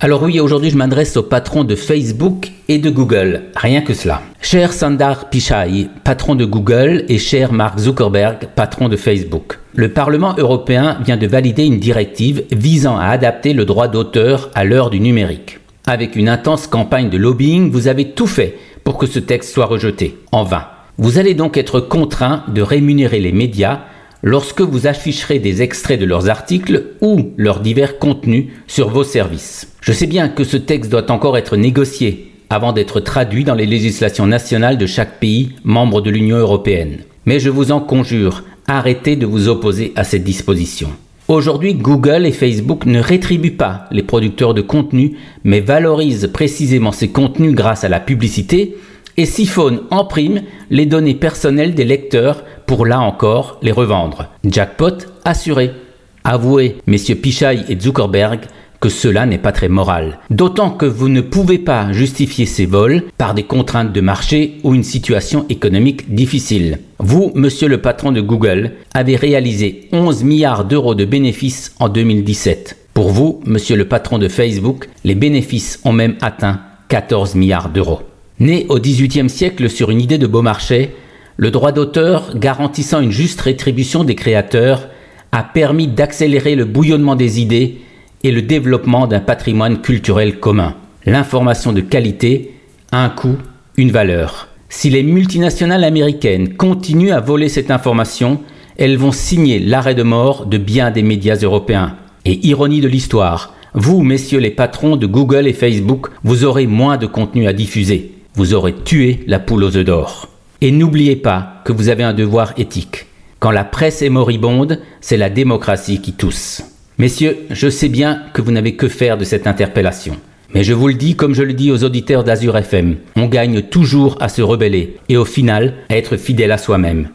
Alors oui, aujourd'hui je m'adresse au patron de Facebook et de Google, rien que cela. Cher Sundar Pichai, patron de Google, et cher Mark Zuckerberg, patron de Facebook. Le Parlement européen vient de valider une directive visant à adapter le droit d'auteur à l'heure du numérique. Avec une intense campagne de lobbying, vous avez tout fait pour que ce texte soit rejeté, en vain. Vous allez donc être contraint de rémunérer les médias lorsque vous afficherez des extraits de leurs articles ou leurs divers contenus sur vos services. Je sais bien que ce texte doit encore être négocié avant d'être traduit dans les législations nationales de chaque pays membre de l'Union européenne. Mais je vous en conjure, arrêtez de vous opposer à cette disposition. Aujourd'hui, Google et Facebook ne rétribuent pas les producteurs de contenu, mais valorisent précisément ces contenus grâce à la publicité et siphonnent en prime les données personnelles des lecteurs pour là encore les revendre. Jackpot assuré. Avouez, messieurs Pichai et Zuckerberg, que cela n'est pas très moral. D'autant que vous ne pouvez pas justifier ces vols par des contraintes de marché ou une situation économique difficile. Vous, monsieur le patron de Google, avez réalisé 11 milliards d'euros de bénéfices en 2017. Pour vous, monsieur le patron de Facebook, les bénéfices ont même atteint 14 milliards d'euros. Né au XVIIIe siècle sur une idée de Beaumarchais, le droit d'auteur garantissant une juste rétribution des créateurs a permis d'accélérer le bouillonnement des idées et le développement d'un patrimoine culturel commun. L'information de qualité a un coût, une valeur. Si les multinationales américaines continuent à voler cette information, elles vont signer l'arrêt de mort de bien des médias européens. Et ironie de l'histoire, vous, messieurs les patrons de Google et Facebook, vous aurez moins de contenu à diffuser. Vous aurez tué la poule aux œufs d'or. Et n'oubliez pas que vous avez un devoir éthique. Quand la presse est moribonde, c'est la démocratie qui tousse. Messieurs, je sais bien que vous n'avez que faire de cette interpellation. Mais je vous le dis comme je le dis aux auditeurs d'Azur FM, on gagne toujours à se rebeller et au final à être fidèle à soi-même.